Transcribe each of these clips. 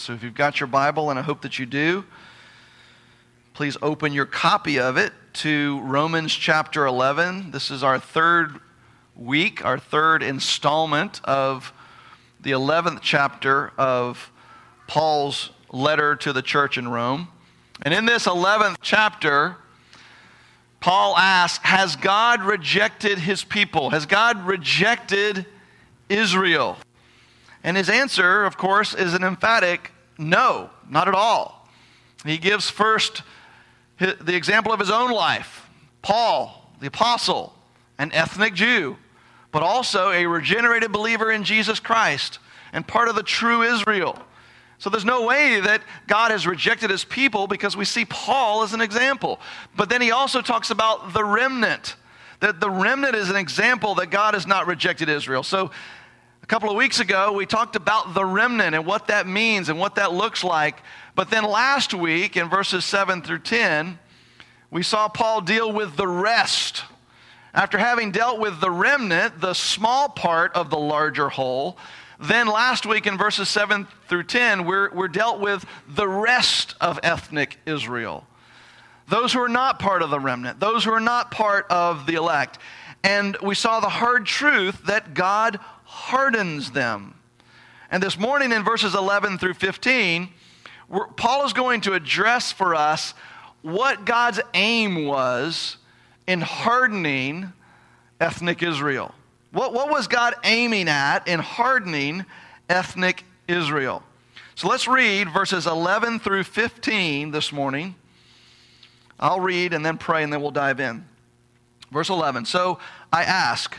So if you've got your Bible, and I hope that you do, please open your copy of it to Romans chapter 11. This is our third week, our third installment of the 11th chapter of Paul's letter to the church in Rome. And in this 11th chapter, Paul asks Has God rejected his people? Has God rejected Israel? And his answer, of course, is an emphatic no, not at all. He gives first the example of his own life Paul, the apostle, an ethnic Jew, but also a regenerated believer in Jesus Christ and part of the true Israel. So there's no way that God has rejected his people because we see Paul as an example. But then he also talks about the remnant, that the remnant is an example that God has not rejected Israel. So a couple of weeks ago, we talked about the remnant and what that means and what that looks like. But then last week, in verses 7 through 10, we saw Paul deal with the rest. After having dealt with the remnant, the small part of the larger whole, then last week in verses 7 through 10, we're, we're dealt with the rest of ethnic Israel. Those who are not part of the remnant, those who are not part of the elect. And we saw the hard truth that God hardens them. And this morning in verses 11 through 15, Paul is going to address for us what God's aim was in hardening ethnic Israel. What, what was God aiming at in hardening ethnic Israel? So let's read verses 11 through 15 this morning. I'll read and then pray and then we'll dive in. Verse 11. So I ask,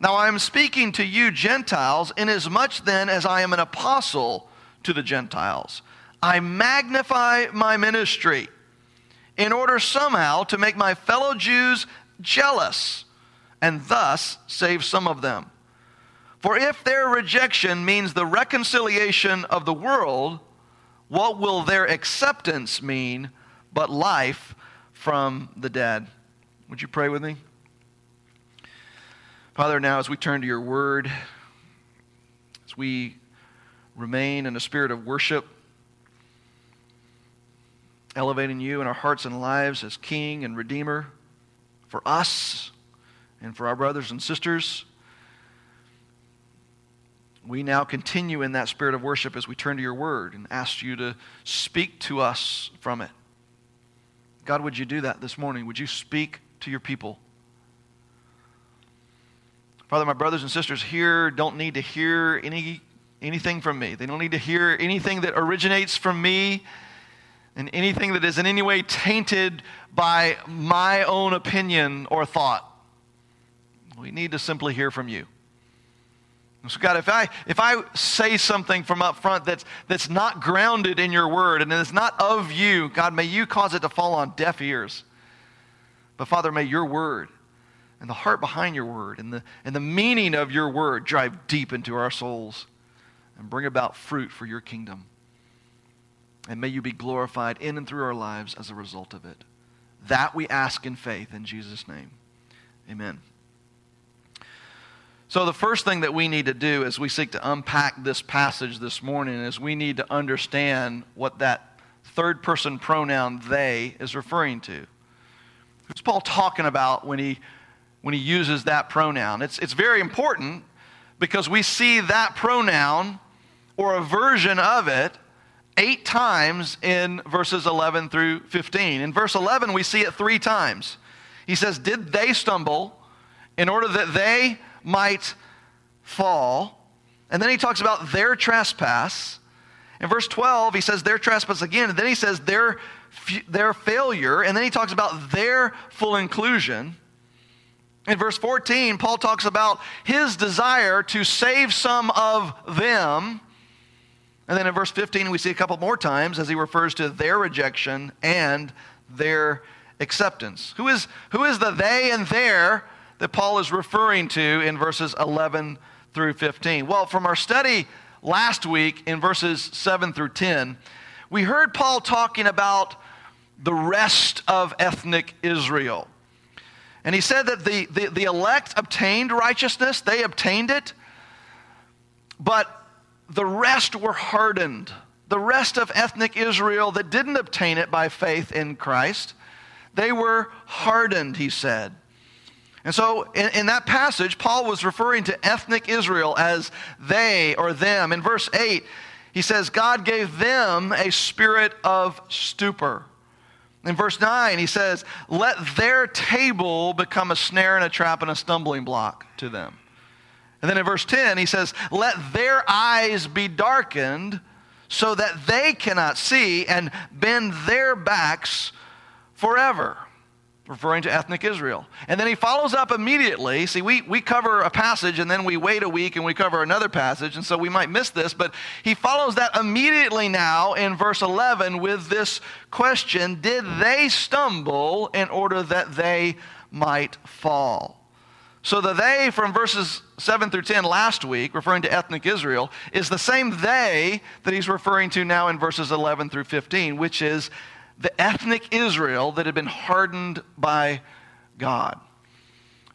Now I am speaking to you Gentiles, inasmuch then as I am an apostle to the Gentiles. I magnify my ministry in order somehow to make my fellow Jews jealous and thus save some of them. For if their rejection means the reconciliation of the world, what will their acceptance mean but life from the dead? Would you pray with me? Father, now as we turn to your word, as we remain in a spirit of worship, elevating you in our hearts and lives as King and Redeemer for us and for our brothers and sisters. We now continue in that spirit of worship as we turn to your word and ask you to speak to us from it. God, would you do that this morning? Would you speak to your people? Father, my brothers and sisters here don't need to hear any, anything from me. They don't need to hear anything that originates from me and anything that is in any way tainted by my own opinion or thought. We need to simply hear from you. So, God, if I, if I say something from up front that's, that's not grounded in your word and it's not of you, God, may you cause it to fall on deaf ears. But, Father, may your word and the heart behind your word and the, and the meaning of your word drive deep into our souls and bring about fruit for your kingdom. And may you be glorified in and through our lives as a result of it. That we ask in faith in Jesus' name. Amen. So, the first thing that we need to do as we seek to unpack this passage this morning is we need to understand what that third person pronoun they is referring to. Who's Paul talking about when he when he uses that pronoun. It's, it's very important because we see that pronoun or a version of it eight times in verses 11 through 15. In verse 11, we see it three times. He says, Did they stumble in order that they might fall? And then he talks about their trespass. In verse 12, he says their trespass again. And then he says their, their failure. And then he talks about their full inclusion. In verse 14, Paul talks about his desire to save some of them. And then in verse 15, we see a couple more times as he refers to their rejection and their acceptance. Who is, who is the they and their that Paul is referring to in verses 11 through 15? Well, from our study last week in verses 7 through 10, we heard Paul talking about the rest of ethnic Israel. And he said that the, the, the elect obtained righteousness, they obtained it, but the rest were hardened. The rest of ethnic Israel that didn't obtain it by faith in Christ, they were hardened, he said. And so, in, in, that passage, Paul was referring to ethnic Israel as they or them. In verse 8, he says, God gave them a spirit of stupor. In verse 9, he says, Let their table become a snare and a trap and a stumbling block to them. And then in verse 10, he says, Let their eyes be darkened so that they cannot see and bend their backs forever referring to ethnic Israel. And then he follows up immediately. See, we, we cover a passage and then we wait a week and we cover another passage, and so we might miss this, but he follows that immediately now in verse 11 with this question Did they stumble in order that they might fall? So the they from verses 7 through 10 last week, referring to ethnic Israel, is the same they that he's referring to now in verses 11 through 15, which is the ethnic Israel that had been hardened by God.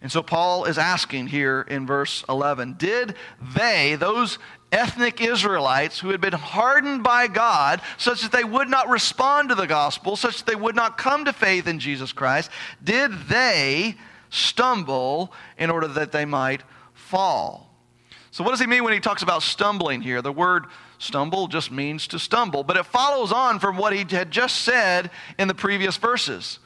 And so Paul is asking here in verse 11 Did they, those ethnic Israelites who had been hardened by God, such that they would not respond to the gospel, such that they would not come to faith in Jesus Christ, did they stumble in order that they might fall? So, what does he mean when he talks about stumbling here? The word Stumble just means to stumble. But it follows on from what he had just said in the previous verses.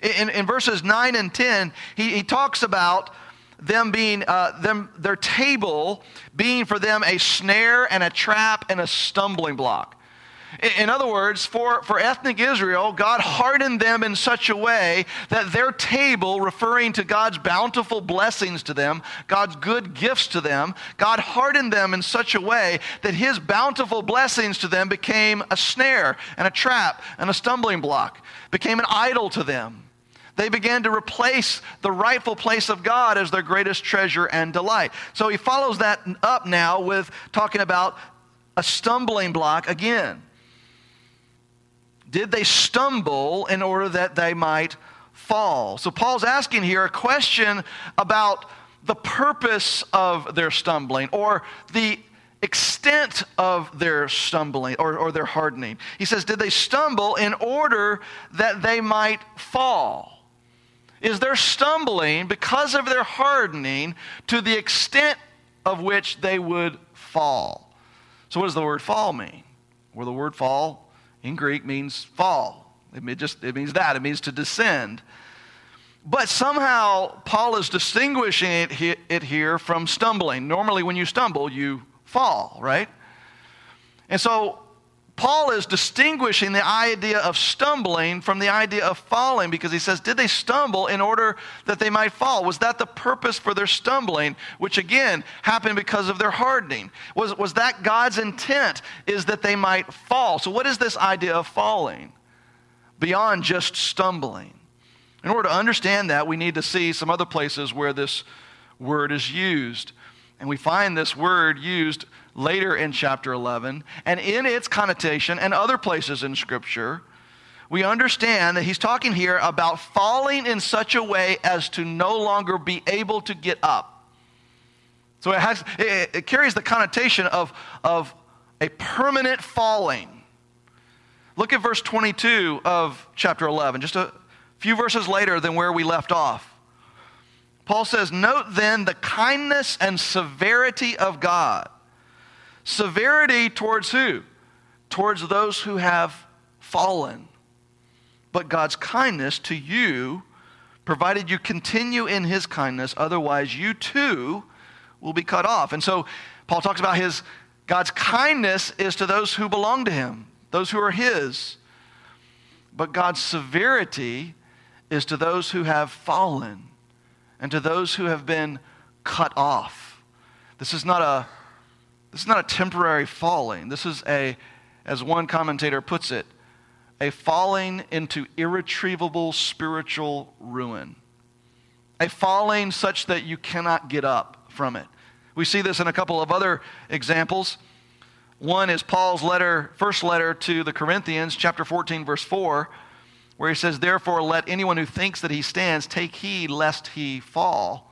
In, in verses 9 and 10, he, he talks about them being uh, them their table being for them a snare and a trap and a stumbling block in other words, for, for ethnic Israel, God hardened them in such a way that their table, referring to God's bountiful blessings to them, God's good gifts to them, God hardened them in such a way that his bountiful blessings to them became a snare and a trap and a stumbling block, became an idol to them. They began to replace the rightful place of God as their greatest treasure and delight. So he follows that up now with talking about a stumbling block again. Did they stumble in order that they might fall? So Paul's asking here a question about the purpose of their stumbling or the extent of their stumbling or, or their hardening. He says, Did they stumble in order that they might fall? Is their stumbling because of their hardening to the extent of which they would fall? So, what does the word fall mean? Well, the word fall in Greek means fall. It, just, it means that. It means to descend. But somehow Paul is distinguishing it, it here from stumbling. Normally, when you stumble, you fall, right? And so Paul is distinguishing the idea of stumbling from the idea of falling because he says, Did they stumble in order that they might fall? Was that the purpose for their stumbling, which again happened because of their hardening? Was, was that God's intent, is that they might fall? So, what is this idea of falling beyond just stumbling? In order to understand that, we need to see some other places where this word is used. And we find this word used later in chapter 11. And in its connotation and other places in Scripture, we understand that he's talking here about falling in such a way as to no longer be able to get up. So it, has, it, it carries the connotation of, of a permanent falling. Look at verse 22 of chapter 11, just a few verses later than where we left off. Paul says, Note then the kindness and severity of God Severity towards who? Towards those who have fallen. But God's kindness to you, provided you continue in his kindness, otherwise you too will be cut off. And so Paul talks about his God's kindness is to those who belong to him, those who are his. But God's severity is to those who have fallen and to those who have been cut off. This is not a This is not a temporary falling. This is a, as one commentator puts it, a falling into irretrievable spiritual ruin. A falling such that you cannot get up from it. We see this in a couple of other examples. One is Paul's letter, first letter to the Corinthians, chapter 14, verse 4, where he says, Therefore, let anyone who thinks that he stands take heed lest he fall.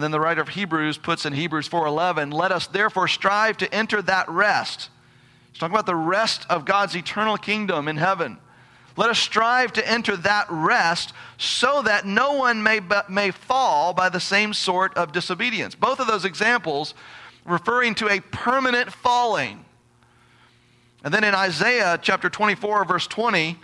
And then the writer of Hebrews puts in Hebrews 4:11, "Let us therefore strive to enter that rest." He's talking about the rest of God's eternal kingdom in heaven. Let us strive to enter that rest so that no one may, may fall by the same sort of disobedience. Both of those examples referring to a permanent falling. And then in Isaiah chapter 24, verse 20,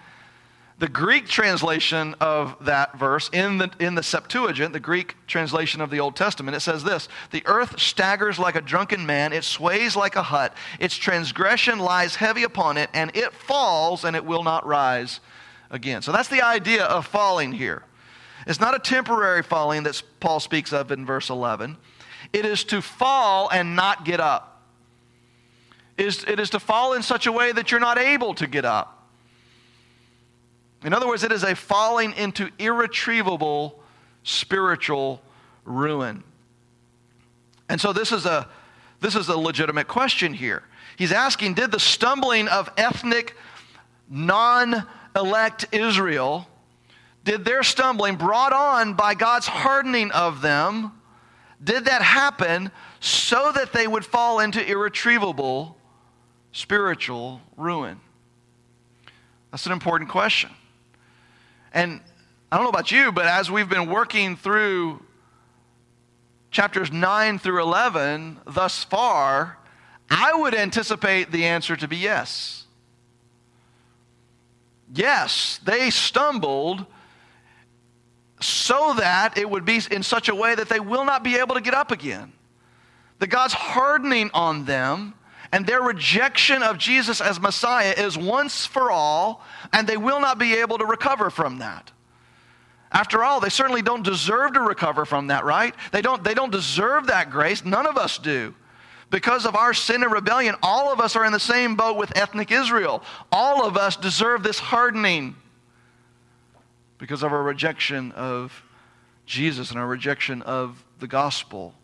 the Greek translation of that verse in the, in the Septuagint, the Greek translation of the Old Testament, it says this The earth staggers like a drunken man, it sways like a hut, its transgression lies heavy upon it, and it falls and it will not rise again. So that's the idea of falling here. It's not a temporary falling that Paul speaks of in verse 11, it is to fall and not get up. It is to fall in such a way that you're not able to get up. In other words, it is a falling into irretrievable spiritual ruin. And so this is a this is a legitimate question here. He's asking did the stumbling of ethnic non-elect Israel did their stumbling brought on by God's hardening of them did that happen so that they would fall into irretrievable spiritual ruin? That's an important question. And I don't know about you, but as we've been working through chapters 9 through 11 thus far, I would anticipate the answer to be yes. Yes, they stumbled so that it would be in such a way that they will not be able to get up again. That God's hardening on them and their rejection of Jesus as Messiah is once for all, and they will not be able to recover from that. After all, they certainly don't deserve to recover from that, right? They don't, they don't deserve that grace. None of us do. Because of our sin and rebellion, all of us are in the same boat with ethnic Israel. All of us deserve this hardening because of our rejection of Jesus and our rejection of the gospel.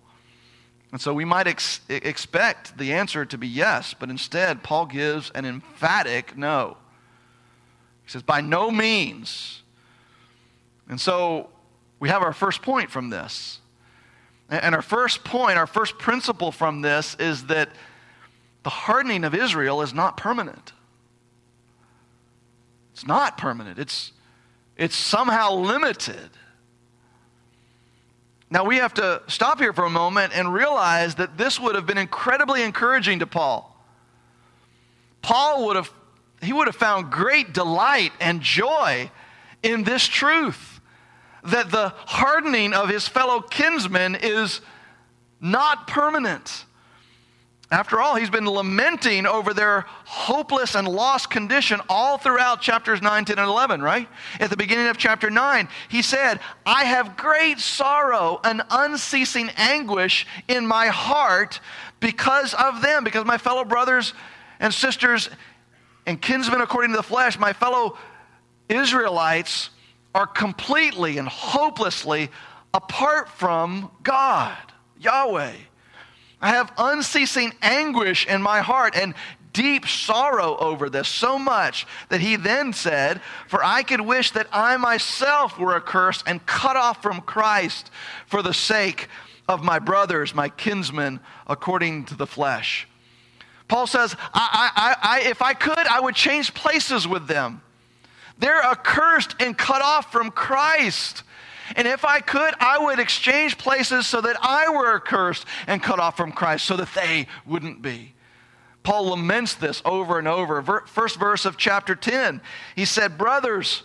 And so we might ex- expect the answer to be yes, but instead, Paul gives an emphatic no. He says, by no means. And so we have our first point from this. And our first point, our first principle from this is that the hardening of Israel is not permanent. It's not permanent, it's, it's somehow limited. Now we have to stop here for a moment and realize that this would have been incredibly encouraging to Paul. Paul would have he would have found great delight and joy in this truth that the hardening of his fellow kinsmen is not permanent. After all, he's been lamenting over their hopeless and lost condition all throughout chapters 9, 10, and 11, right? At the beginning of chapter 9, he said, I have great sorrow and unceasing anguish in my heart because of them, because my fellow brothers and sisters and kinsmen according to the flesh, my fellow Israelites, are completely and hopelessly apart from God, Yahweh. I have unceasing anguish in my heart and deep sorrow over this, so much that he then said, For I could wish that I myself were accursed and cut off from Christ for the sake of my brothers, my kinsmen, according to the flesh. Paul says, I, I, I, if I could, I would change places with them. They're accursed and cut off from Christ. And if I could, I would exchange places so that I were accursed and cut off from Christ so that they wouldn't be. Paul laments this over and over. First verse of chapter 10, he said, Brothers,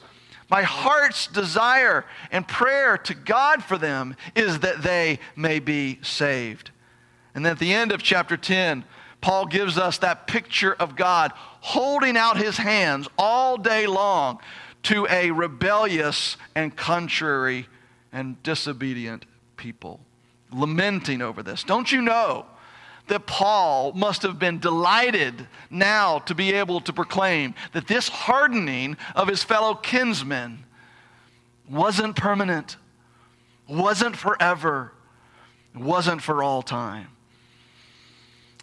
my heart's desire and prayer to God for them is that they may be saved. And then at the end of chapter 10, Paul gives us that picture of God holding out his hands all day long to a rebellious and contrary and disobedient people, lamenting over this. Don't you know that Paul must have been delighted now to be able to proclaim that this hardening of his fellow kinsmen wasn't permanent, wasn't forever, wasn't for all time.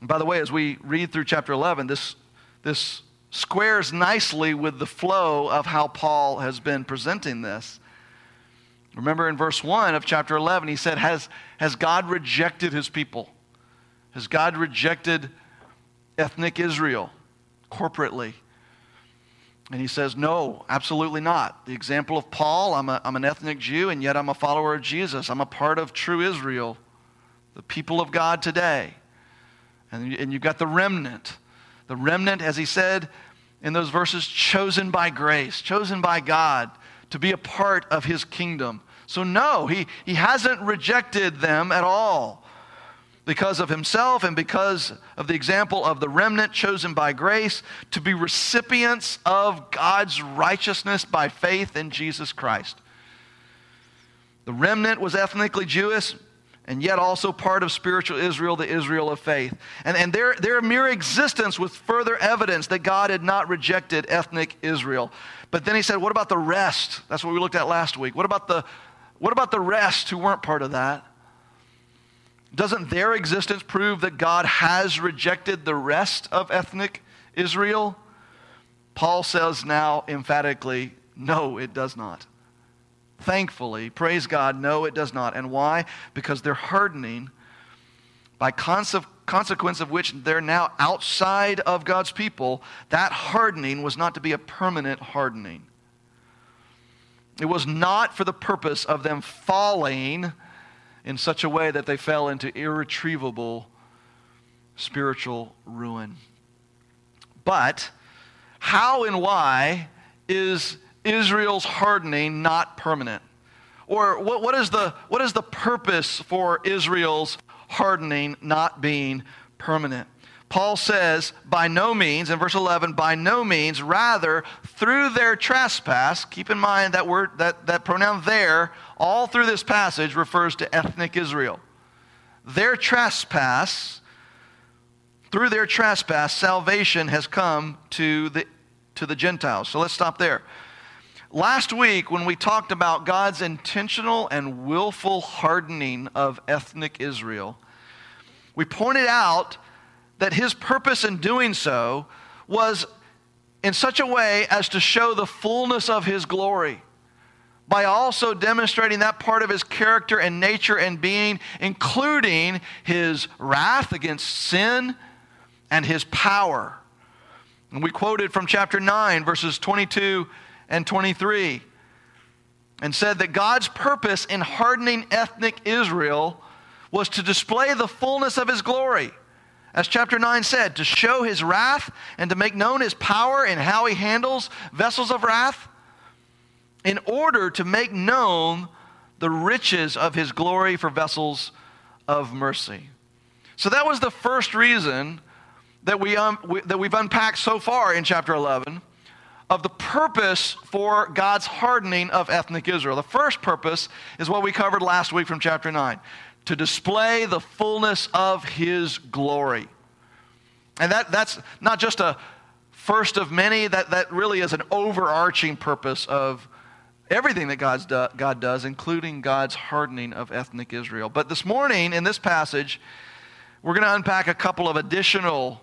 By the way, as we read through chapter 11, this, this squares nicely with the flow of how Paul has been presenting this. Remember in verse 1 of chapter 11, he said, Has, has God rejected his people? Has God rejected ethnic Israel corporately? And he says, No, absolutely not. The example of Paul, I'm, a, I'm an ethnic Jew, and yet I'm a follower of Jesus. I'm a part of true Israel, the people of God today. And, and you've got the remnant. The remnant, as he said in those verses, chosen by grace, chosen by God to be a part of his kingdom. So, no, he, he hasn't rejected them at all because of himself and because of the example of the remnant chosen by grace to be recipients of God's righteousness by faith in Jesus Christ. The remnant was ethnically Jewish and yet also part of spiritual Israel, the Israel of faith. And, and their, their mere existence was further evidence that God had not rejected ethnic Israel. But then he said, What about the rest? That's what we looked at last week. What about the, what about the rest who weren't part of that? Doesn't their existence prove that God has rejected the rest of ethnic Israel? Paul says now emphatically, no, it does not. Thankfully, praise God, no, it does not. And why? Because they're hardening, by consequence of which they're now outside of God's people. That hardening was not to be a permanent hardening. It was not for the purpose of them falling in such a way that they fell into irretrievable spiritual ruin. But how and why is Israel's hardening not permanent? Or what, what, is the, what is the purpose for Israel's hardening not being permanent? Paul says, by no means, in verse 11, by no means, rather, through their trespass, keep in mind that word, that, that pronoun there, all through this passage refers to ethnic Israel. Their trespass, through their trespass, salvation has come to the, to the Gentiles. So let's stop there. Last week, when we talked about God's intentional and willful hardening of ethnic Israel, we pointed out that his purpose in doing so was in such a way as to show the fullness of his glory by also demonstrating that part of his character and nature and being, including his wrath against sin and his power. And we quoted from chapter 9, verses 22 and 23, and said that God's purpose in hardening ethnic Israel was to display the fullness of his glory as chapter 9 said, to show his wrath and to make known his power and how he handles vessels of wrath, in order to make known the riches of his glory for vessels of mercy. So that was the first reason that, we, um, we, that we've unpacked so far in chapter 11 of the purpose for God's hardening of ethnic Israel. The first purpose is what we covered last week from chapter 9 to display the fullness of his glory. And that, that's not just a first of many, that, that really is an overarching purpose of everything that God's do, God does, including God's hardening of ethnic Israel. But this morning, in this passage, we're going to unpack a couple of additional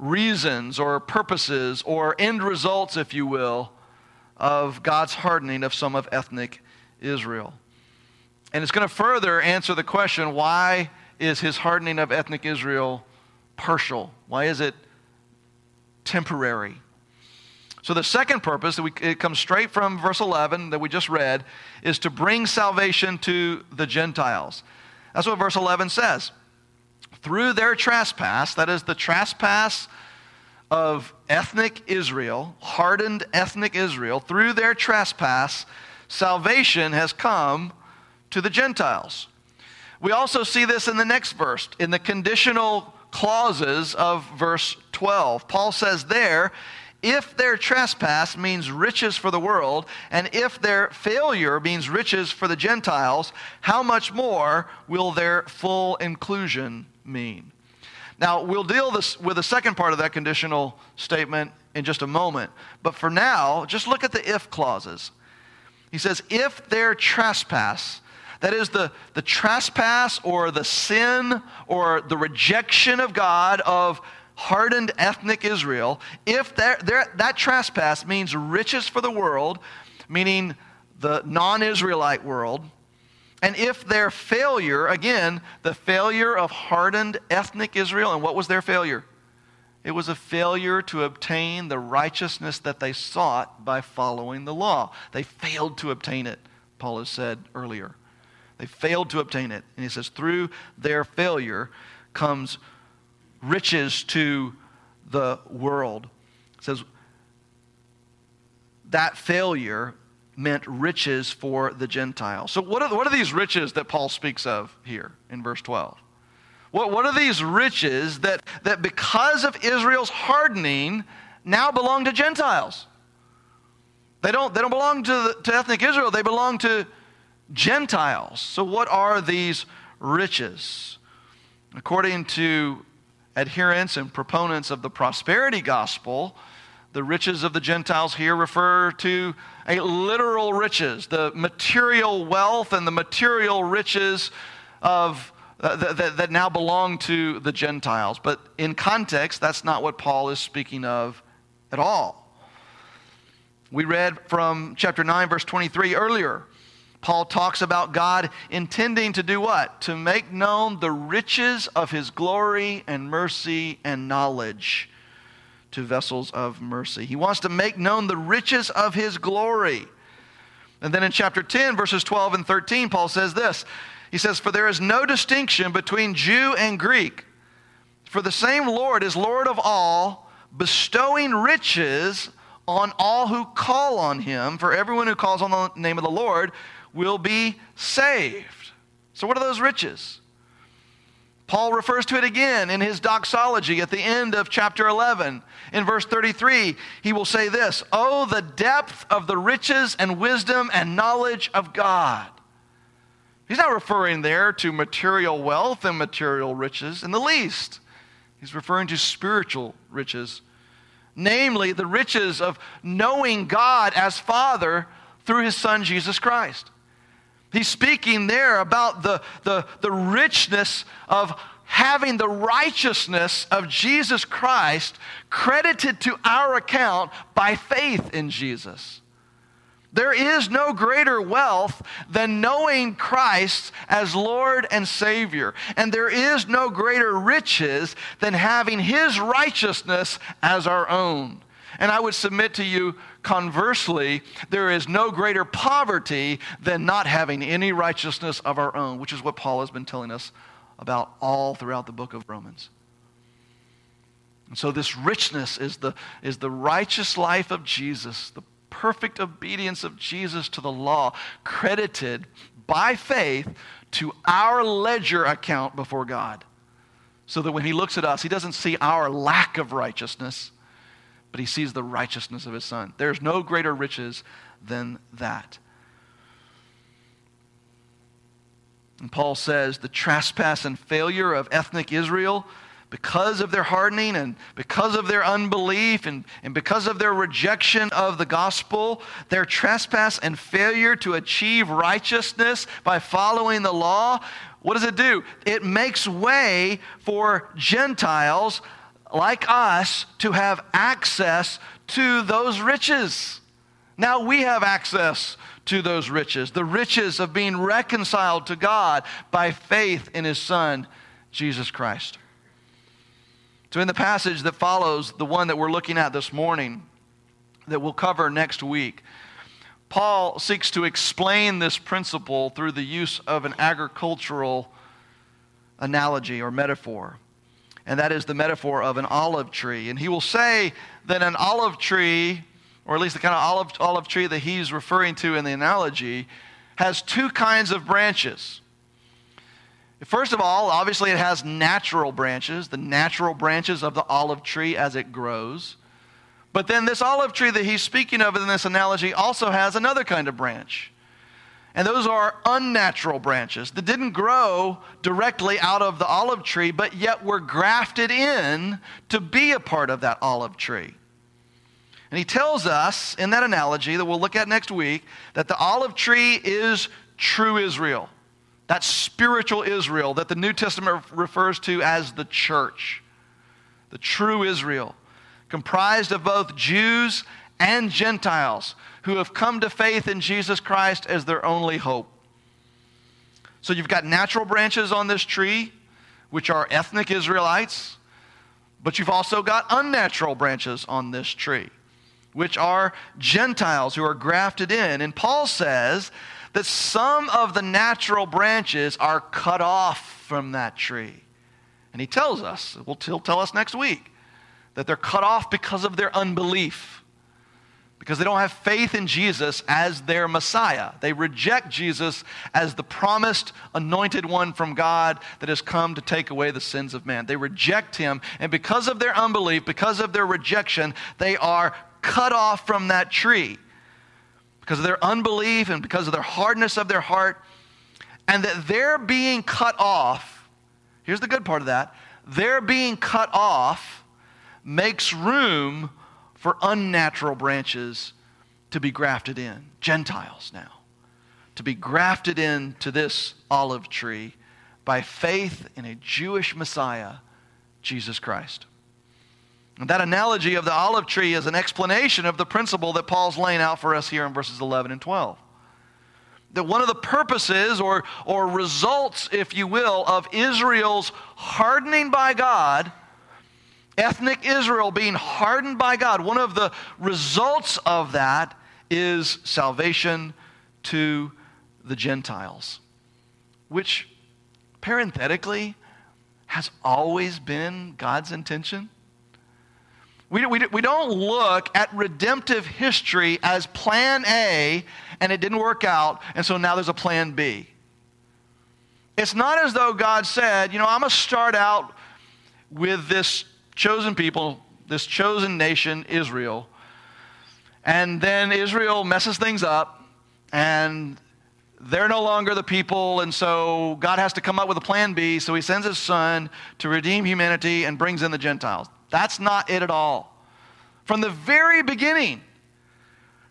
reasons or purposes or end results, if you will, of God's hardening of some of ethnic Israel. And it's going to further answer the question why is his hardening of ethnic Israel partial? Why is it temporary? So, the second purpose, that we, it comes straight from verse 11 that we just read, is to bring salvation to the Gentiles. That's what verse 11 says. Through their trespass, that is the trespass of ethnic Israel, hardened ethnic Israel, through their trespass, salvation has come to the Gentiles. We also see this in the next verse, in the conditional clauses of verse 12. Paul says there, if their trespass means riches for the world, and if their failure means riches for the Gentiles, how much more will their full inclusion mean? Now, we'll deal this with the second part of that conditional statement in just a moment. But for now, just look at the if clauses. He says, if their trespass, that is the, the trespass or the sin or the rejection of God of hardened ethnic Israel, if that trespass means riches for the world, meaning the non Israelite world, and if their failure, again, the failure of hardened ethnic Israel, and what was their failure? It was a failure to obtain the righteousness that they sought by following the law. They failed to obtain it, Paul has said earlier. They failed to obtain it. And he says, through their failure comes riches to the world. It says, that failure meant riches for the Gentiles. So, what are, what are these riches that Paul speaks of here in verse 12? What, what are these riches that, that because of Israel's hardening now belong to Gentiles? They don't, they don't belong to, the, to ethnic Israel, they belong to Gentiles. So, what are these riches? According to adherents and proponents of the prosperity gospel, the riches of the Gentiles here refer to literal riches, the material wealth and the material riches of uh, that, that now belong to the Gentiles. But in context, that's not what Paul is speaking of at all. We read from chapter 9, verse 23 earlier. Paul talks about God intending to do what? To make known the riches of his glory and mercy and knowledge to vessels of mercy. He wants to make known the riches of his glory. And then in chapter 10, verses 12 and 13, Paul says this He says, For there is no distinction between Jew and Greek, for the same Lord is Lord of all, bestowing riches on all who call on him. For everyone who calls on the name of the Lord will be saved. So, what are those riches? Paul refers to it again in his doxology at the end of chapter 11. In verse 33, he will say this Oh, the depth of the riches and wisdom and knowledge of God. He's not referring there to material wealth and material riches in the least. He's referring to spiritual riches, namely the riches of knowing God as Father through his Son, Jesus Christ. He's speaking there about the, the, the richness of having the righteousness of Jesus Christ credited to our account by faith in Jesus. There is no greater wealth than knowing Christ as Lord and Savior. And there is no greater riches than having His righteousness as our own. And I would submit to you, conversely, there is no greater poverty than not having any righteousness of our own, which is what Paul has been telling us about all throughout the book of Romans. And so, this richness is the, is the righteous life of Jesus, the perfect obedience of Jesus to the law, credited by faith to our ledger account before God. So that when he looks at us, he doesn't see our lack of righteousness but he sees the righteousness of his son. There's no greater riches than that. And Paul says the trespass and failure of ethnic Israel because of their hardening and because of their unbelief and, and because of their rejection of the gospel, their trespass and failure to achieve righteousness by following the law, what does it do? It makes way for Gentiles like us to have access to those riches. Now we have access to those riches, the riches of being reconciled to God by faith in His Son, Jesus Christ. So, in the passage that follows, the one that we're looking at this morning, that we'll cover next week, Paul seeks to explain this principle through the use of an agricultural analogy or metaphor and that is the metaphor of an olive tree. And he will say that an olive tree, or at least the kind of olive, olive tree that he's referring to in the analogy, has two kinds of branches. First of all, obviously, it has natural branches, the natural branches of the olive tree as it grows. But then, this olive tree that he's speaking of in this analogy also has another kind of branch. And those are unnatural branches that didn't grow directly out of the olive tree, but yet were grafted in to be a part of that olive tree. And he tells us in that analogy that we'll look at next week that the olive tree is true Israel. That spiritual Israel that the New Testament refers to as the church. The true Israel, comprised of both Jews and Gentiles who have come to faith in Jesus Christ as their only hope. So you've got natural branches on this tree, which are ethnic Israelites, but you've also got unnatural branches on this tree, which are Gentiles who are grafted in. And Paul says that some of the natural branches are cut off from that tree. And he tells us, well, he'll tell us next week, that they're cut off because of their unbelief because they don't have faith in Jesus as their Messiah. They reject Jesus as the promised anointed one from God that has come to take away the sins of man. They reject him, and because of their unbelief, because of their rejection, they are cut off from that tree. Because of their unbelief and because of their hardness of their heart, and that they're being cut off. Here's the good part of that they're being cut off makes room for unnatural branches to be grafted in, Gentiles now, to be grafted into this olive tree by faith in a Jewish Messiah, Jesus Christ. And that analogy of the olive tree is an explanation of the principle that Paul's laying out for us here in verses 11 and 12. That one of the purposes or, or results, if you will, of Israel's hardening by God ethnic Israel being hardened by God, one of the results of that is salvation to the Gentiles, which parenthetically has always been God's intention. We, we, we don't look at redemptive history as plan A and it didn't work out, and so now there's a plan B. It's not as though God said, you know, I'm going to start out with this chosen people, this chosen nation, Israel. And then Israel messes things up, and they're no longer the people, and so God has to come up with a plan B. So he sends his son to redeem humanity and brings in the Gentiles. That's not it at all. From the very beginning,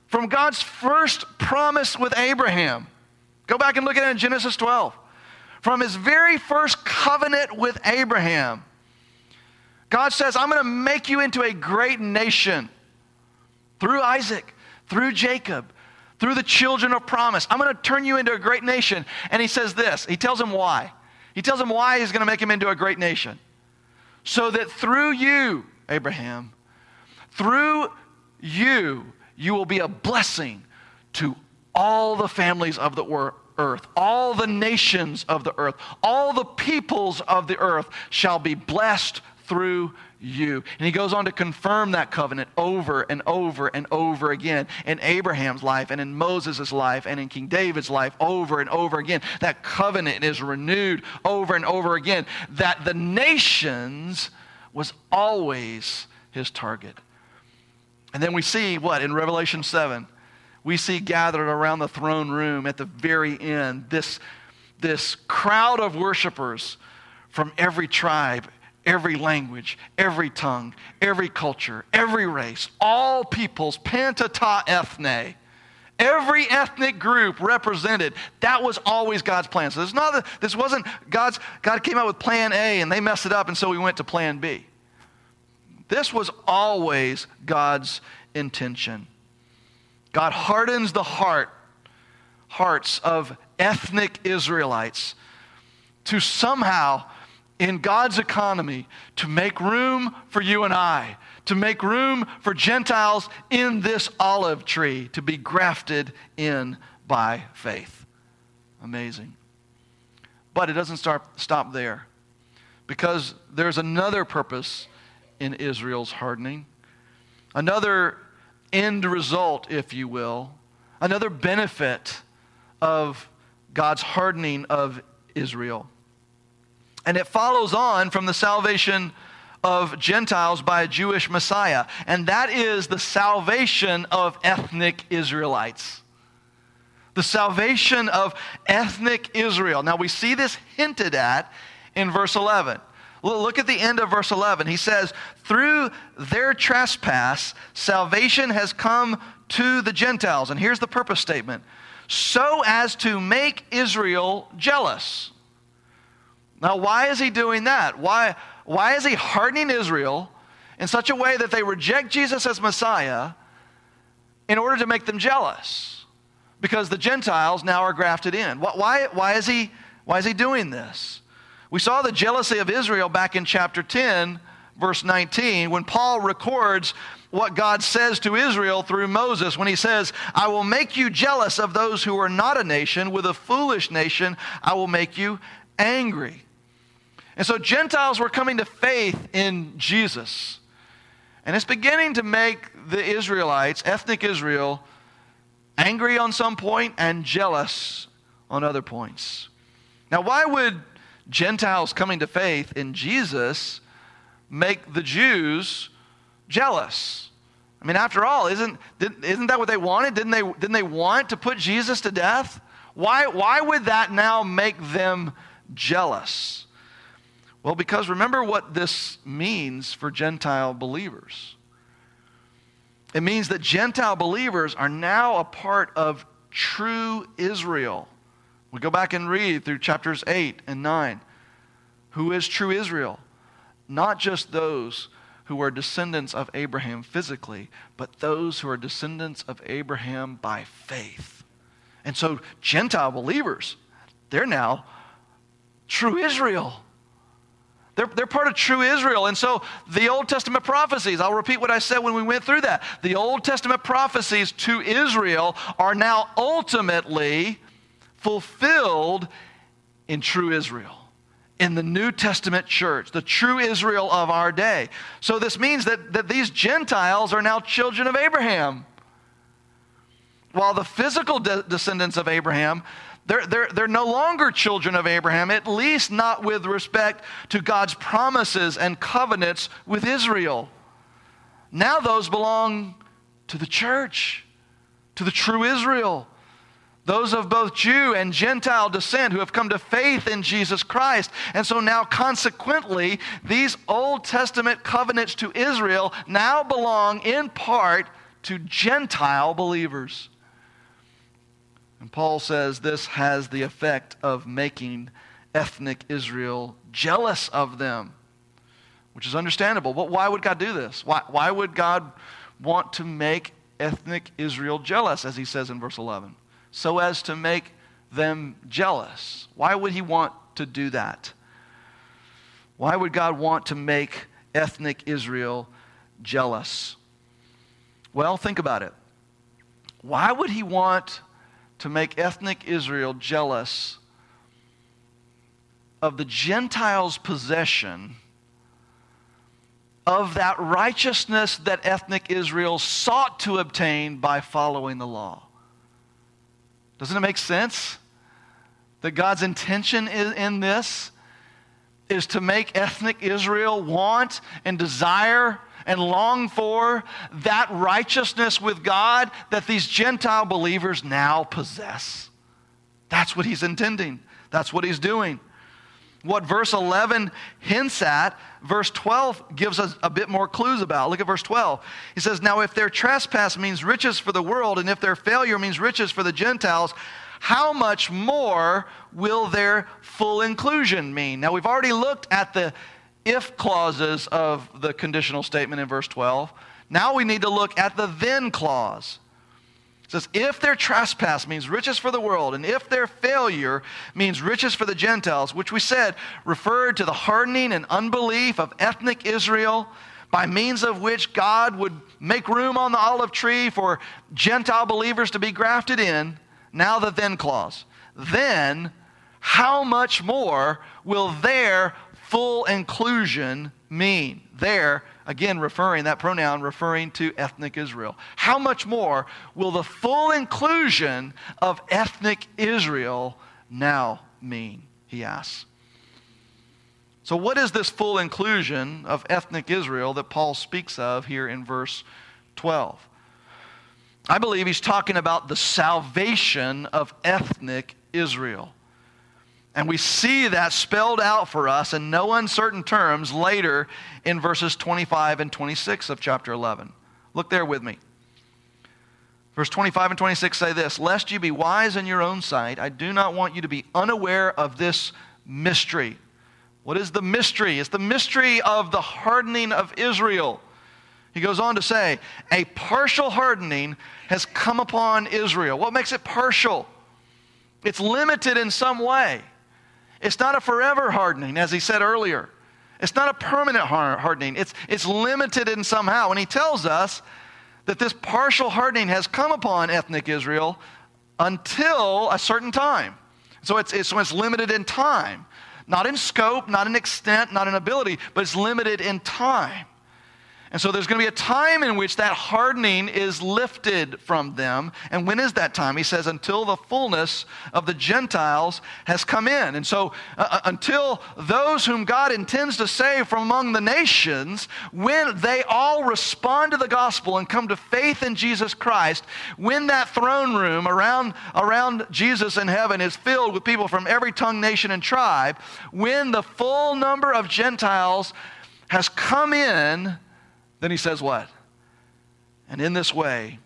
from God's first promise with Abraham, go back and look at it in Genesis 12. From his very first covenant with Abraham, God says, I'm going to make you into a great nation through Isaac, through Jacob, through the children of promise. I'm going to turn you into a great nation. And he says this He tells him why. He tells him why he's going to make him into a great nation. So that through you, Abraham, through you, you will be a blessing to all the families of the earth, all the nations of the earth, all the peoples of the earth shall be blessed through you. And he goes on to confirm that covenant over and over and over again in Abraham's life and in Moses' life and in King David's life over and over again. That covenant is renewed over and over again. That the nations was always his target. And then we see what in Revelation 7? We see gathered around the throne room at the very end this, this crowd of worshipers from every tribe every language, every tongue, every culture, every race, all peoples, panta ta ethne, every ethnic group represented. That was always God's plan. So this, not this wasn't God's, God came out with plan A and they messed it up and so we went to plan B. This was always God's intention. God hardens the heart, hearts of ethnic Israelites to somehow in God's economy to make room for you and I, to make room for Gentiles in this olive tree to be grafted in by faith. Amazing. But it doesn't start, stop there because there's another purpose in Israel's hardening, another end result, if you will, another benefit of God's hardening of Israel. And it follows on from the salvation of Gentiles by a Jewish Messiah, and that is the salvation of ethnic Israelites. The salvation of ethnic Israel. Now we see this hinted at in verse 11. Look at the end of verse 11. He says, Through their trespass, salvation has come to the Gentiles. And here's the purpose statement so as to make Israel jealous. Now, why is he doing that? Why, why is he hardening Israel in such a way that they reject Jesus as Messiah in order to make them jealous? Because the Gentiles now are grafted in. Why, why, is, he, why is he doing this? We saw the jealousy of Israel back in chapter 10, verse 19, when Paul records what God says to Israel through Moses when he says, I will make you jealous of those who are not a nation. With a foolish nation, I will make you angry. And so Gentiles were coming to faith in Jesus. And it's beginning to make the Israelites, ethnic Israel, angry on some point and jealous on other points. Now, why would Gentiles coming to faith in Jesus make the Jews jealous. I mean, after all, isn't, isn't that what they wanted? Didn't they, didn't they want to put Jesus to death? Why, why would that now make them jealous? Well, because remember what this means for Gentile believers. It means that Gentile believers are now a part of true Israel. We go back and read through chapters 8 and 9. Who is true Israel? Not just those who are descendants of Abraham physically, but those who are descendants of Abraham by faith. And so, Gentile believers, they're now true Israel. They're, they're part of true Israel. And so, the Old Testament prophecies, I'll repeat what I said when we went through that. The Old Testament prophecies to Israel are now ultimately fulfilled in true Israel in the New Testament church, the true Israel of our day. So this means that, that these Gentiles are now children of Abraham. While the physical de- descendants of Abraham, they're, they're, they're no longer children of Abraham, at least not with respect to God's promises and covenants with Israel. Now those belong to the church, to the true Israel those of both Jew and Gentile descent who have come to faith in Jesus Christ. And so now, consequently, these Old Testament covenants to Israel now belong in part to Gentile believers. And Paul says this has the effect of making ethnic Israel jealous of them, which is understandable. But why would God do this? Why, why would God want to make ethnic Israel jealous, as he says in verse 11? so as to make them jealous. Why would he want to do that? Why would God want to make ethnic Israel jealous? Well, think about it. Why would he want to make ethnic Israel jealous of the Gentiles' possession of that righteousness that ethnic Israel sought to obtain by following the law? Doesn't it make sense that God's intention in this is to make ethnic Israel want and desire and long for that righteousness with God that these Gentile believers now possess? That's what he's intending. That's what he's doing. What verse 11 hints at, verse 12 gives us a bit more clues about. Look at verse 12. He says, Now if their trespass means riches for the world, and if their failure means riches for the Gentiles, how much more will their full inclusion mean? Now we've already looked at the if clauses of the conditional statement in verse 12. Now we need to look at the then clause. It says, if their trespass means riches for the world, and if their failure means riches for the Gentiles, which we said referred to the hardening and unbelief of ethnic Israel, by means of which God would make room on the olive tree for Gentile believers to be grafted in, now the then clause. Then, how much more will their full inclusion mean? There, Again, referring, that pronoun referring to ethnic Israel. How much more will the full inclusion of ethnic Israel now mean? He asks. So, what is this full inclusion of ethnic Israel that Paul speaks of here in verse 12? I believe he's talking about the salvation of ethnic Israel. And we see that spelled out for us in no uncertain terms later in verses 25 and 26 of chapter 11. Look there with me. Verse 25 and 26 say this Lest you be wise in your own sight, I do not want you to be unaware of this mystery. What is the mystery? It's the mystery of the hardening of Israel. He goes on to say, A partial hardening has come upon Israel. What makes it partial? It's limited in some way. It's not a forever hardening, as he said earlier. It's not a permanent hardening. It's, it's limited in somehow. And he tells us that this partial hardening has come upon ethnic Israel until a certain time. So it's, it's, so it's limited in time. Not in scope, not in extent, not in ability, but it's limited in time. And so there's going to be a time in which that hardening is lifted from them. And when is that time? He says, until the fullness of the Gentiles has come in. And so uh, uh, until those whom God intends to save from among the nations, when they all respond to the gospel and come to faith in Jesus Christ, when that throne room around, around Jesus in heaven is filled with people from every tongue, nation, and tribe, when the full number of Gentiles has come in, then he says what? And in this way,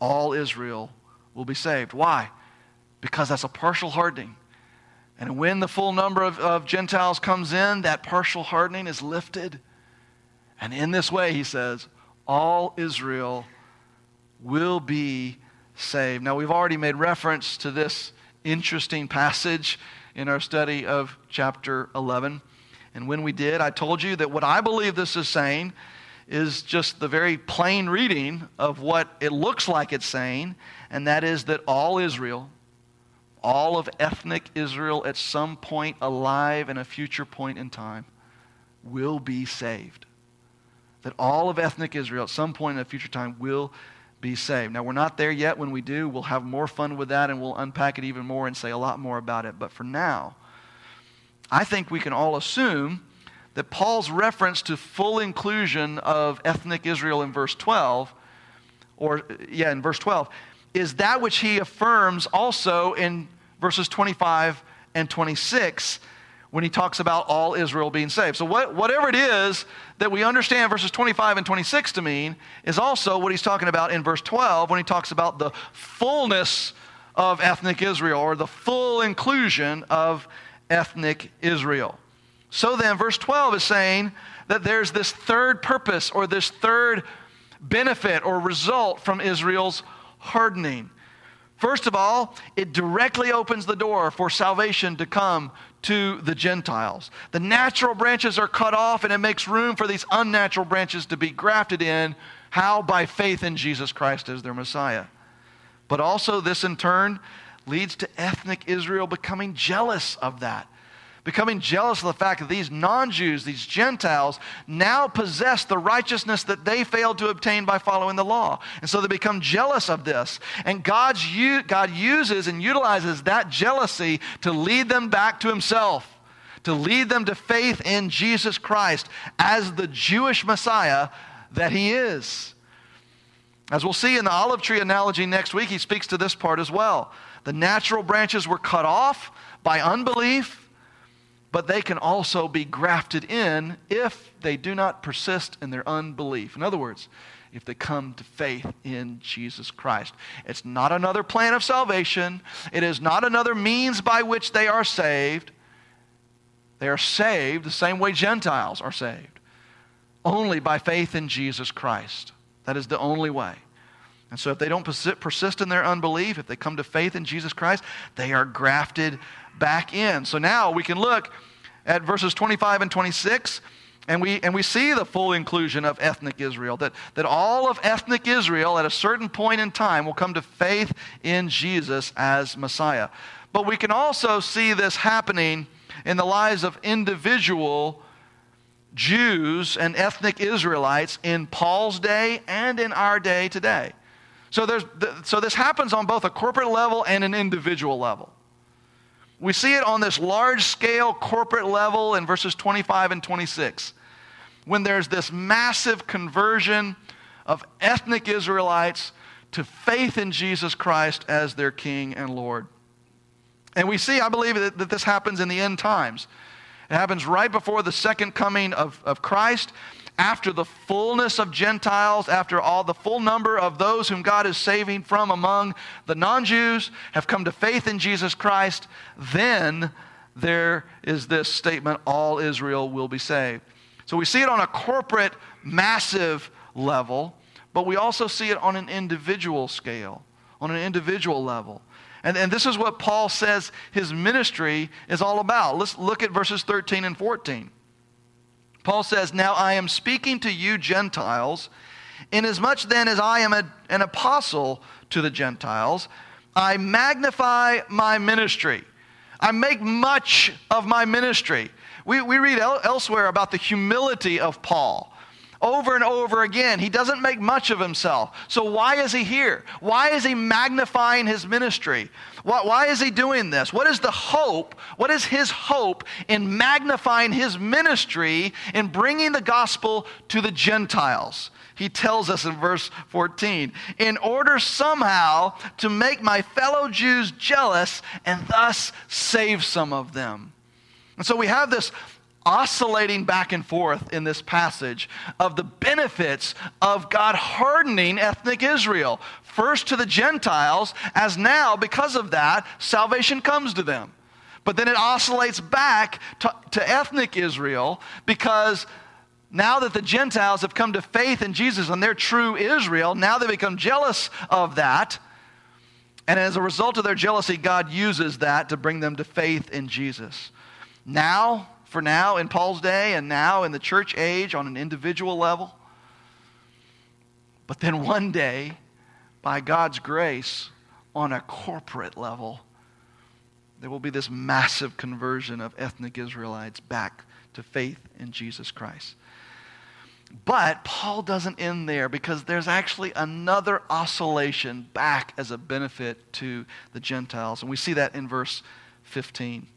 all Israel will be saved. Why? Because that's a partial hardening. And when the full number of, of Gentiles comes in, that partial hardening is lifted. And in this way, he says, all Israel will be saved. Now, we've already made reference to this interesting passage in our study of chapter 11. And when we did, I told you that what I believe this is saying is just the very plain reading of what it looks like it's saying, and that is that all Israel, all of ethnic Israel at some point alive in a future point in time, will be saved. That all of ethnic Israel at some point in a future time will be saved. Now, we're not there yet. When we do, we'll have more fun with that and we'll unpack it even more and say a lot more about it. But for now, I think we can all assume that Paul's reference to full inclusion of ethnic Israel in verse 12, or yeah, in verse 12, is that which he affirms also in verses 25 and 26 when he talks about all Israel being saved. So, what, whatever it is that we understand verses 25 and 26 to mean is also what he's talking about in verse 12 when he talks about the fullness of ethnic Israel or the full inclusion of ethnic Israel. So then, verse 12 is saying that there's this third purpose or this third benefit or result from Israel's hardening. First of all, it directly opens the door for salvation to come to the Gentiles. The natural branches are cut off, and it makes room for these unnatural branches to be grafted in. How? By faith in Jesus Christ as their Messiah. But also, this in turn leads to ethnic Israel becoming jealous of that becoming jealous of the fact that these non Jews, these Gentiles, now possess the righteousness that they failed to obtain by following the law. And so they become jealous of this. And God's, God uses and utilizes that jealousy to lead them back to Himself. To lead them to faith in Jesus Christ as the Jewish Messiah that He is. As we'll see in the olive tree analogy next week, he speaks to this part as well. The natural branches were cut off by unbelief, but they can also be grafted in if they do not persist in their unbelief. In other words, if they come to faith in Jesus Christ. It's not another plan of salvation, it is not another means by which they are saved. They are saved the same way Gentiles are saved, only by faith in Jesus Christ. That is the only way. And so, if they don't persist in their unbelief, if they come to faith in Jesus Christ, they are grafted back in. So now we can look at verses 25 and 26. And we, and we see the full inclusion of ethnic Israel, that, that all of ethnic Israel at a certain point in time will come to faith in Jesus as Messiah. But we can also see this happening in the lives of individual Jews and ethnic Israelites in Paul's day and in our day today. So, there's, so this happens on both a corporate level and an individual level. We see it on this large scale corporate level in verses 25 and 26. When there's this massive conversion of ethnic Israelites to faith in Jesus Christ as their King and Lord. And we see, I believe, that, that this happens in the end times. It happens right before the second coming of, of Christ, after the fullness of Gentiles, after all the full number of those whom God is saving from among the non Jews have come to faith in Jesus Christ, then there is this statement all Israel will be saved. So we see it on a corporate, massive level, but we also see it on an individual scale, on an individual level. And, and this is what Paul says his ministry is all about. Let's look at verses 13 and 14. Paul says, Now I am speaking to you Gentiles, inasmuch then as I am a, an apostle to the Gentiles, I magnify my ministry. I make much of my ministry. We, we read el- elsewhere about the humility of Paul over and over again. He doesn't make much of himself. So, why is he here? Why is he magnifying his ministry? Why, why, is he doing this? What is the hope? What is his hope in magnifying his ministry in bringing the gospel to the Gentiles? He tells us in verse 14, in order somehow to make my fellow Jews jealous and thus save some of them. And so we have this oscillating back and forth in this passage of the benefits of God hardening ethnic Israel, first to the Gentiles, as now, because of that, salvation comes to them. But then it oscillates back to, to ethnic Israel because now that the Gentiles have come to faith in Jesus and they're true Israel, now they become jealous of that. And as a result of their jealousy, God uses that to bring them to faith in Jesus. Now, for now in Paul's day and now in the church age on an individual level. But then one day, by God's grace, on a corporate level, there will be this massive conversion of ethnic Israelites back to faith in Jesus Christ. But Paul doesn't end there because there's actually another oscillation back as a benefit to the Gentiles. And we see that in verse 15.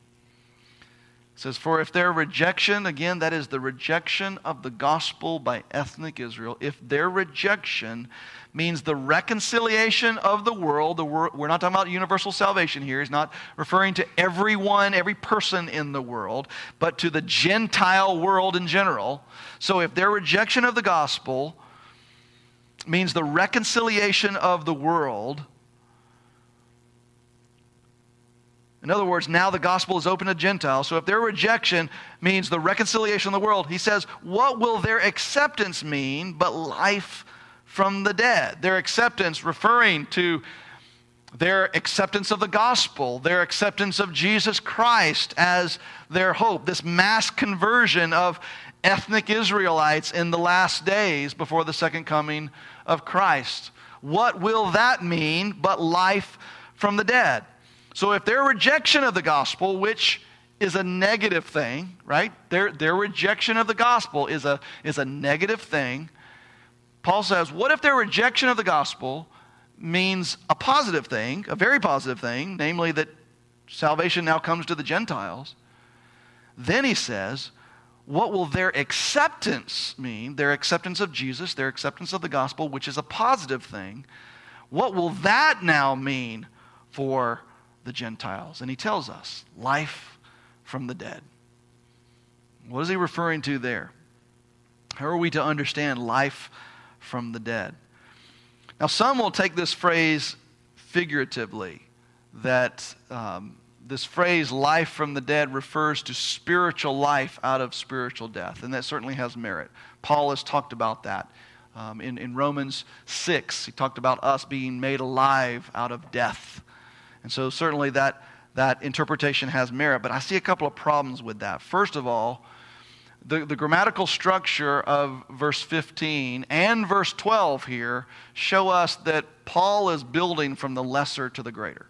It says, For if their rejection, again, that is the rejection of the gospel by ethnic Israel, if their rejection means the reconciliation of the world, the wor- we're not talking about universal salvation here. He's not referring to everyone, every person in the world, but to the Gentile world in general. So if their rejection of the gospel means the reconciliation of the world, In other words, now the gospel is open to Gentiles. So if their rejection means the reconciliation of the world, he says, what will their acceptance mean but life from the dead? Their acceptance referring to their acceptance of the gospel, their acceptance of Jesus Christ as their hope, this mass conversion of ethnic Israelites in the last days before the second coming of Christ. What will that mean but life from the dead? So if their rejection of the gospel, which is a negative thing, right? Their, their rejection of the gospel is a, is a negative thing. Paul says, what if their rejection of the gospel means a positive thing, a very positive thing, namely that salvation now comes to the Gentiles? Then he says, what will their acceptance mean? Their acceptance of Jesus, their acceptance of the gospel, which is a positive thing. What will that now mean for the Gentiles. And he tells us life from the dead. What is he referring to there? How are we to understand life from the dead? Now, some will take this phrase figuratively, that um, this phrase, life from the dead, refers to spiritual life out of spiritual death, and that certainly has merit. Paul has talked about that. Um, in, in Romans 6, he talked about us being made alive out of death. And so certainly that, that interpretation has merit, but I see a couple of problems with that. First of all, the, the grammatical structure of verse 15 and verse 12 here show us that Paul is building from the lesser to the greater.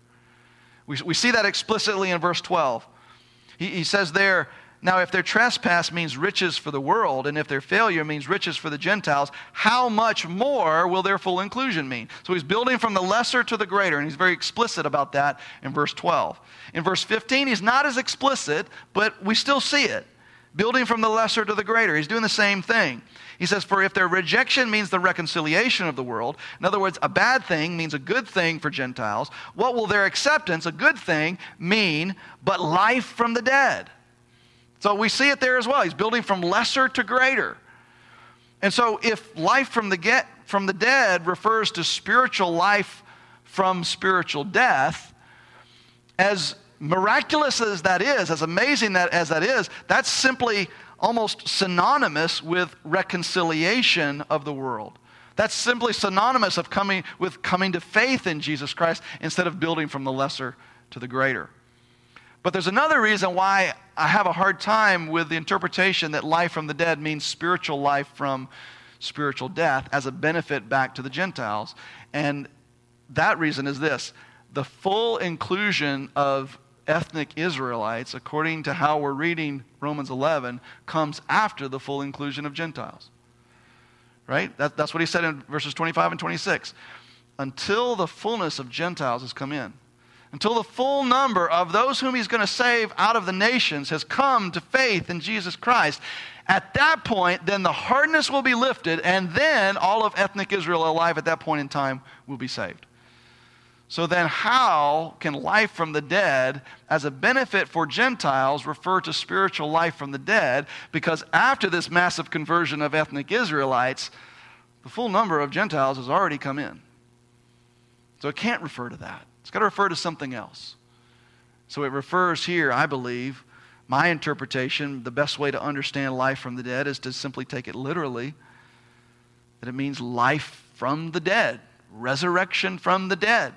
We, we see that explicitly in verse 12. He, he says there, now, if their trespass means riches for the world, and if their failure means riches for the Gentiles, how much more will their full inclusion mean? So he's building from the lesser to the greater, and he's very explicit about that in verse 12. In verse 15, he's not as explicit, but we still see it. building from the lesser to the greater. He's doing the same thing. He says, For if their rejection means the reconciliation of the world, in other words, a bad thing means a good thing for Gentiles, what will their acceptance, a good thing, mean but life from the dead? So we see it there as well. He's building from lesser to greater. And so if life from the, get, from the dead refers to spiritual life from spiritual death, as miraculous as that is, as amazing that, as that is, that's simply almost synonymous with reconciliation of the world. That's simply synonymous of coming with coming to faith in Jesus Christ instead of building from the lesser to the greater. But there's another reason why I have a hard time with the interpretation that life from the dead means spiritual life from spiritual death as a benefit back to the Gentiles. And that reason is this the full inclusion of ethnic Israelites, according to how we're reading Romans 11, comes after the full inclusion of Gentiles. Right? That, that's what he said in verses 25 and 26. Until the fullness of Gentiles has come in, until the full number of those whom he's going to save out of the nations has come to faith in Jesus Christ. At that point, then the hardness will be lifted, and then all of ethnic Israel alive at that point in time will be saved. So then, how can life from the dead as a benefit for Gentiles refer to spiritual life from the dead? Because after this massive conversion of ethnic Israelites, the full number of Gentiles has already come in. So it can't refer to that. It's got to refer to something else. So it refers here, I believe, my interpretation, the best way to understand life from the dead is to simply take it literally that it means life from the dead, resurrection from the dead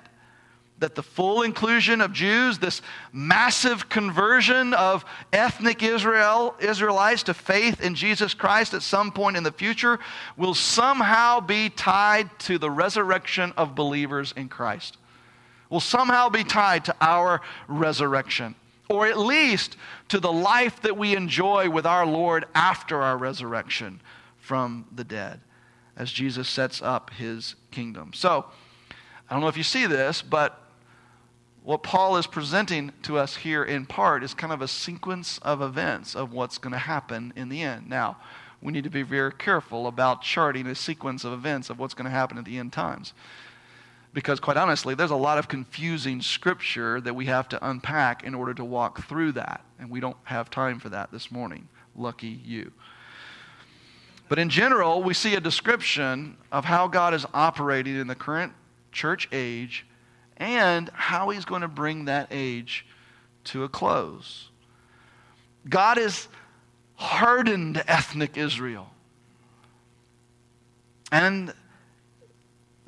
that the full inclusion of Jews, this massive conversion of ethnic Israel, Israelites to faith in Jesus Christ at some point in the future, will somehow be tied to the resurrection of believers in Christ. Will somehow be tied to our resurrection, or at least to the life that we enjoy with our Lord after our resurrection from the dead, as Jesus sets up his kingdom. So, I don't know if you see this, but what Paul is presenting to us here in part is kind of a sequence of events of what's going to happen in the end. Now, we need to be very careful about charting a sequence of events of what's going to happen at the end times. Because, quite honestly, there's a lot of confusing scripture that we have to unpack in order to walk through that. And we don't have time for that this morning. Lucky you. But in general, we see a description of how God is operating in the current church age and how he's going to bring that age to a close. God has hardened ethnic Israel. And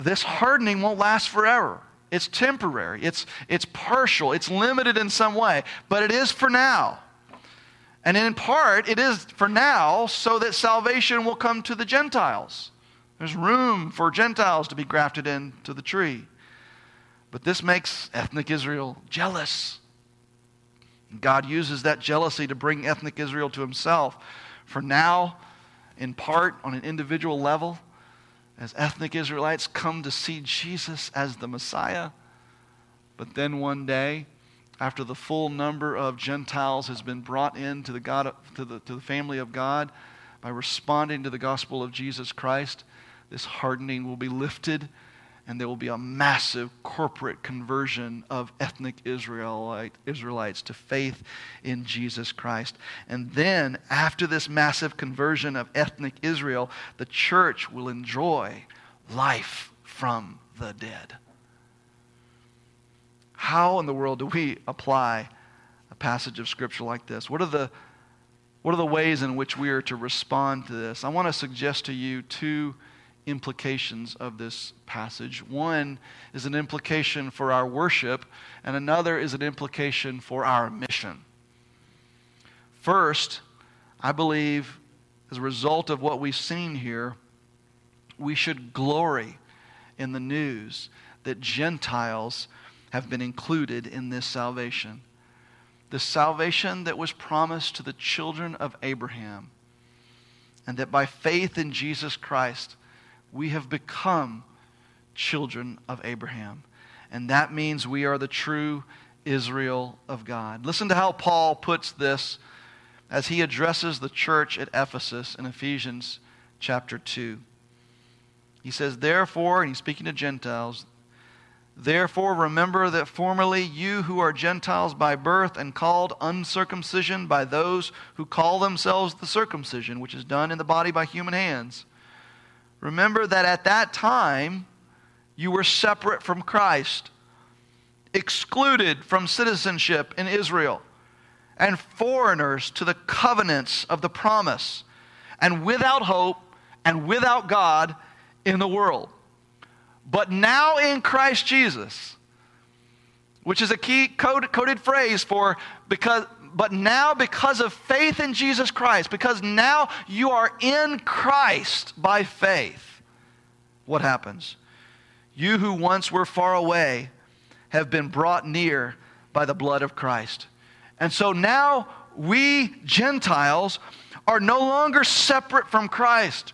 this hardening won't last forever. It's temporary, it's, it's partial, it's limited in some way, but it is for now. And in part, it is for now so that salvation will come to the Gentiles. There's room for Gentiles to be grafted into the tree. But this makes ethnic Israel jealous. God uses that jealousy to bring ethnic Israel to himself. For now, in part, on an individual level, as ethnic Israelites come to see Jesus as the Messiah. But then one day, after the full number of Gentiles has been brought into the, God, to the, to the family of God by responding to the gospel of Jesus Christ, this hardening will be lifted and there will be a massive corporate conversion of ethnic Israelite, Israelites to faith in Jesus Christ. And then, after this massive conversion of ethnic Israel, the church will enjoy life from the dead. How in the world do we apply a passage of Scripture like this? What are the what are the ways in which we are to respond to this? I want to suggest to you two implications of this passage. One is an implication for our worship, and another is an implication for our mission. First, I believe, as a result of what we've seen here, we should glory in the news that Gentiles have been included in this salvation. The salvation that was promised to the children of Abraham, and that by faith in Jesus Christ, we have become children of Abraham. And that means we are the true Israel of God. Listen to how Paul puts this as he addresses the church at Ephesus in Ephesians chapter 2. He says, Therefore, and he's speaking to Gentiles, Therefore, remember that formerly you who are Gentiles by birth and called uncircumcision by those who call themselves the circumcision, which is done in the body by human hands. Remember that at that time you were separate from Christ, excluded from citizenship in Israel, and foreigners to the covenants of the promise, and without hope and without God in the world. But now in Christ Jesus, which is a key code, coded phrase for because but now because of faith in Jesus Christ, because now you are in Christ by faith, what happens? You who once were far away have been brought near by the blood of Christ. And so now we Gentiles are no longer separate from Christ.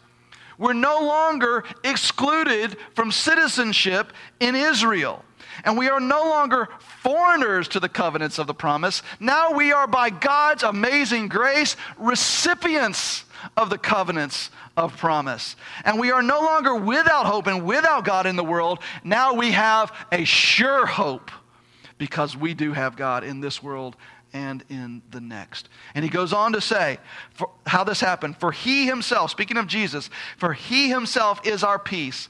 We're no longer excluded from citizenship in Israel. And we are no longer foreigners to the covenants of the promise. Now we are, by God's amazing grace, recipients of the covenants of promise. And we are no longer without hope and without God in the world. Now we have a sure hope because we do have God in this world and in the next. And he goes on to say how this happened. For he himself, speaking of Jesus, for he himself is our peace,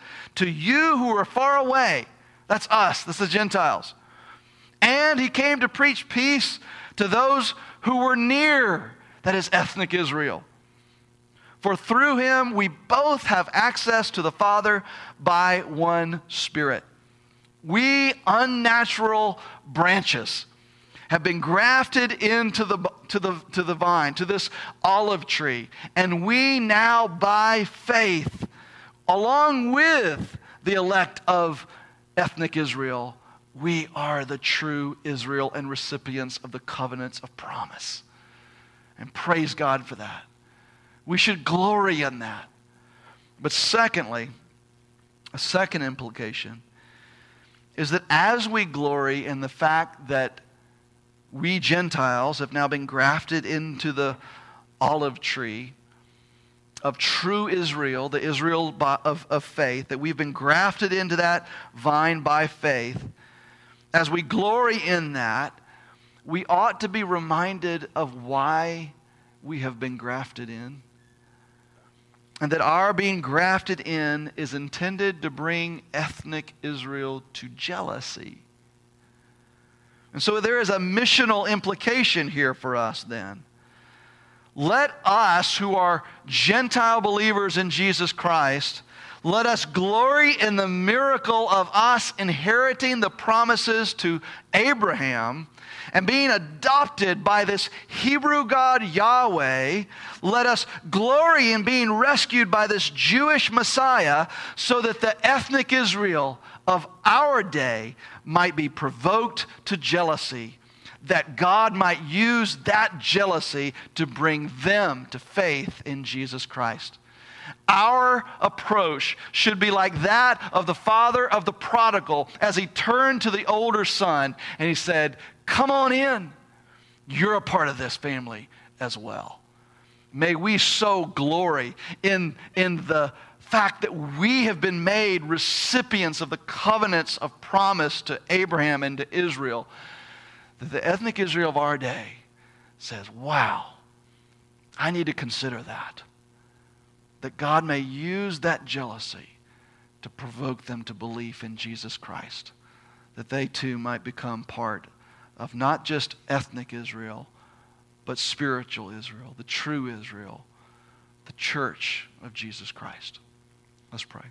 to you who were far away. That's us, that's the Gentiles. And he came to preach peace to those who were near, that is ethnic Israel. For through him we both have access to the Father by one Spirit. We unnatural branches have been grafted into the, to, the, to the vine, to this olive tree. And we now, by faith, along with the elect of ethnic Israel, we are the true Israel and recipients of the covenants of promise. And praise God for that. We should glory in that. But secondly, a second implication is that as we glory in the fact that we Gentiles have now been grafted into the olive tree of true Israel, the Israel of, of faith, that we've been grafted into that vine by faith, as we glory in that, we ought to be reminded of why we have been grafted in and that our being grafted in is intended to bring ethnic Israel to jealousy. And so there is a missional implication here for us then. Let us, who are Gentile believers in Jesus Christ, let us glory in the miracle of us inheriting the promises to Abraham and being adopted by this Hebrew God Yahweh, let us glory in being rescued by this Jewish Messiah so that the ethnic Israel of our day might be provoked to jealousy, that God might use that jealousy to bring them to faith in Jesus Christ. Our approach should be like that of the father of the prodigal as he turned to the older son and he said, Come on in. You're a part of this family as well. May we so glory in, in the fact that we have been made recipients of the covenants of promise to Abraham and to Israel. That the ethnic Israel of our day says, Wow, I need to consider that that God may use that jealousy to provoke them to belief in Jesus Christ, that they too might become part of not just ethnic Israel, but spiritual Israel, the true Israel, the church of Jesus Christ. Let's pray.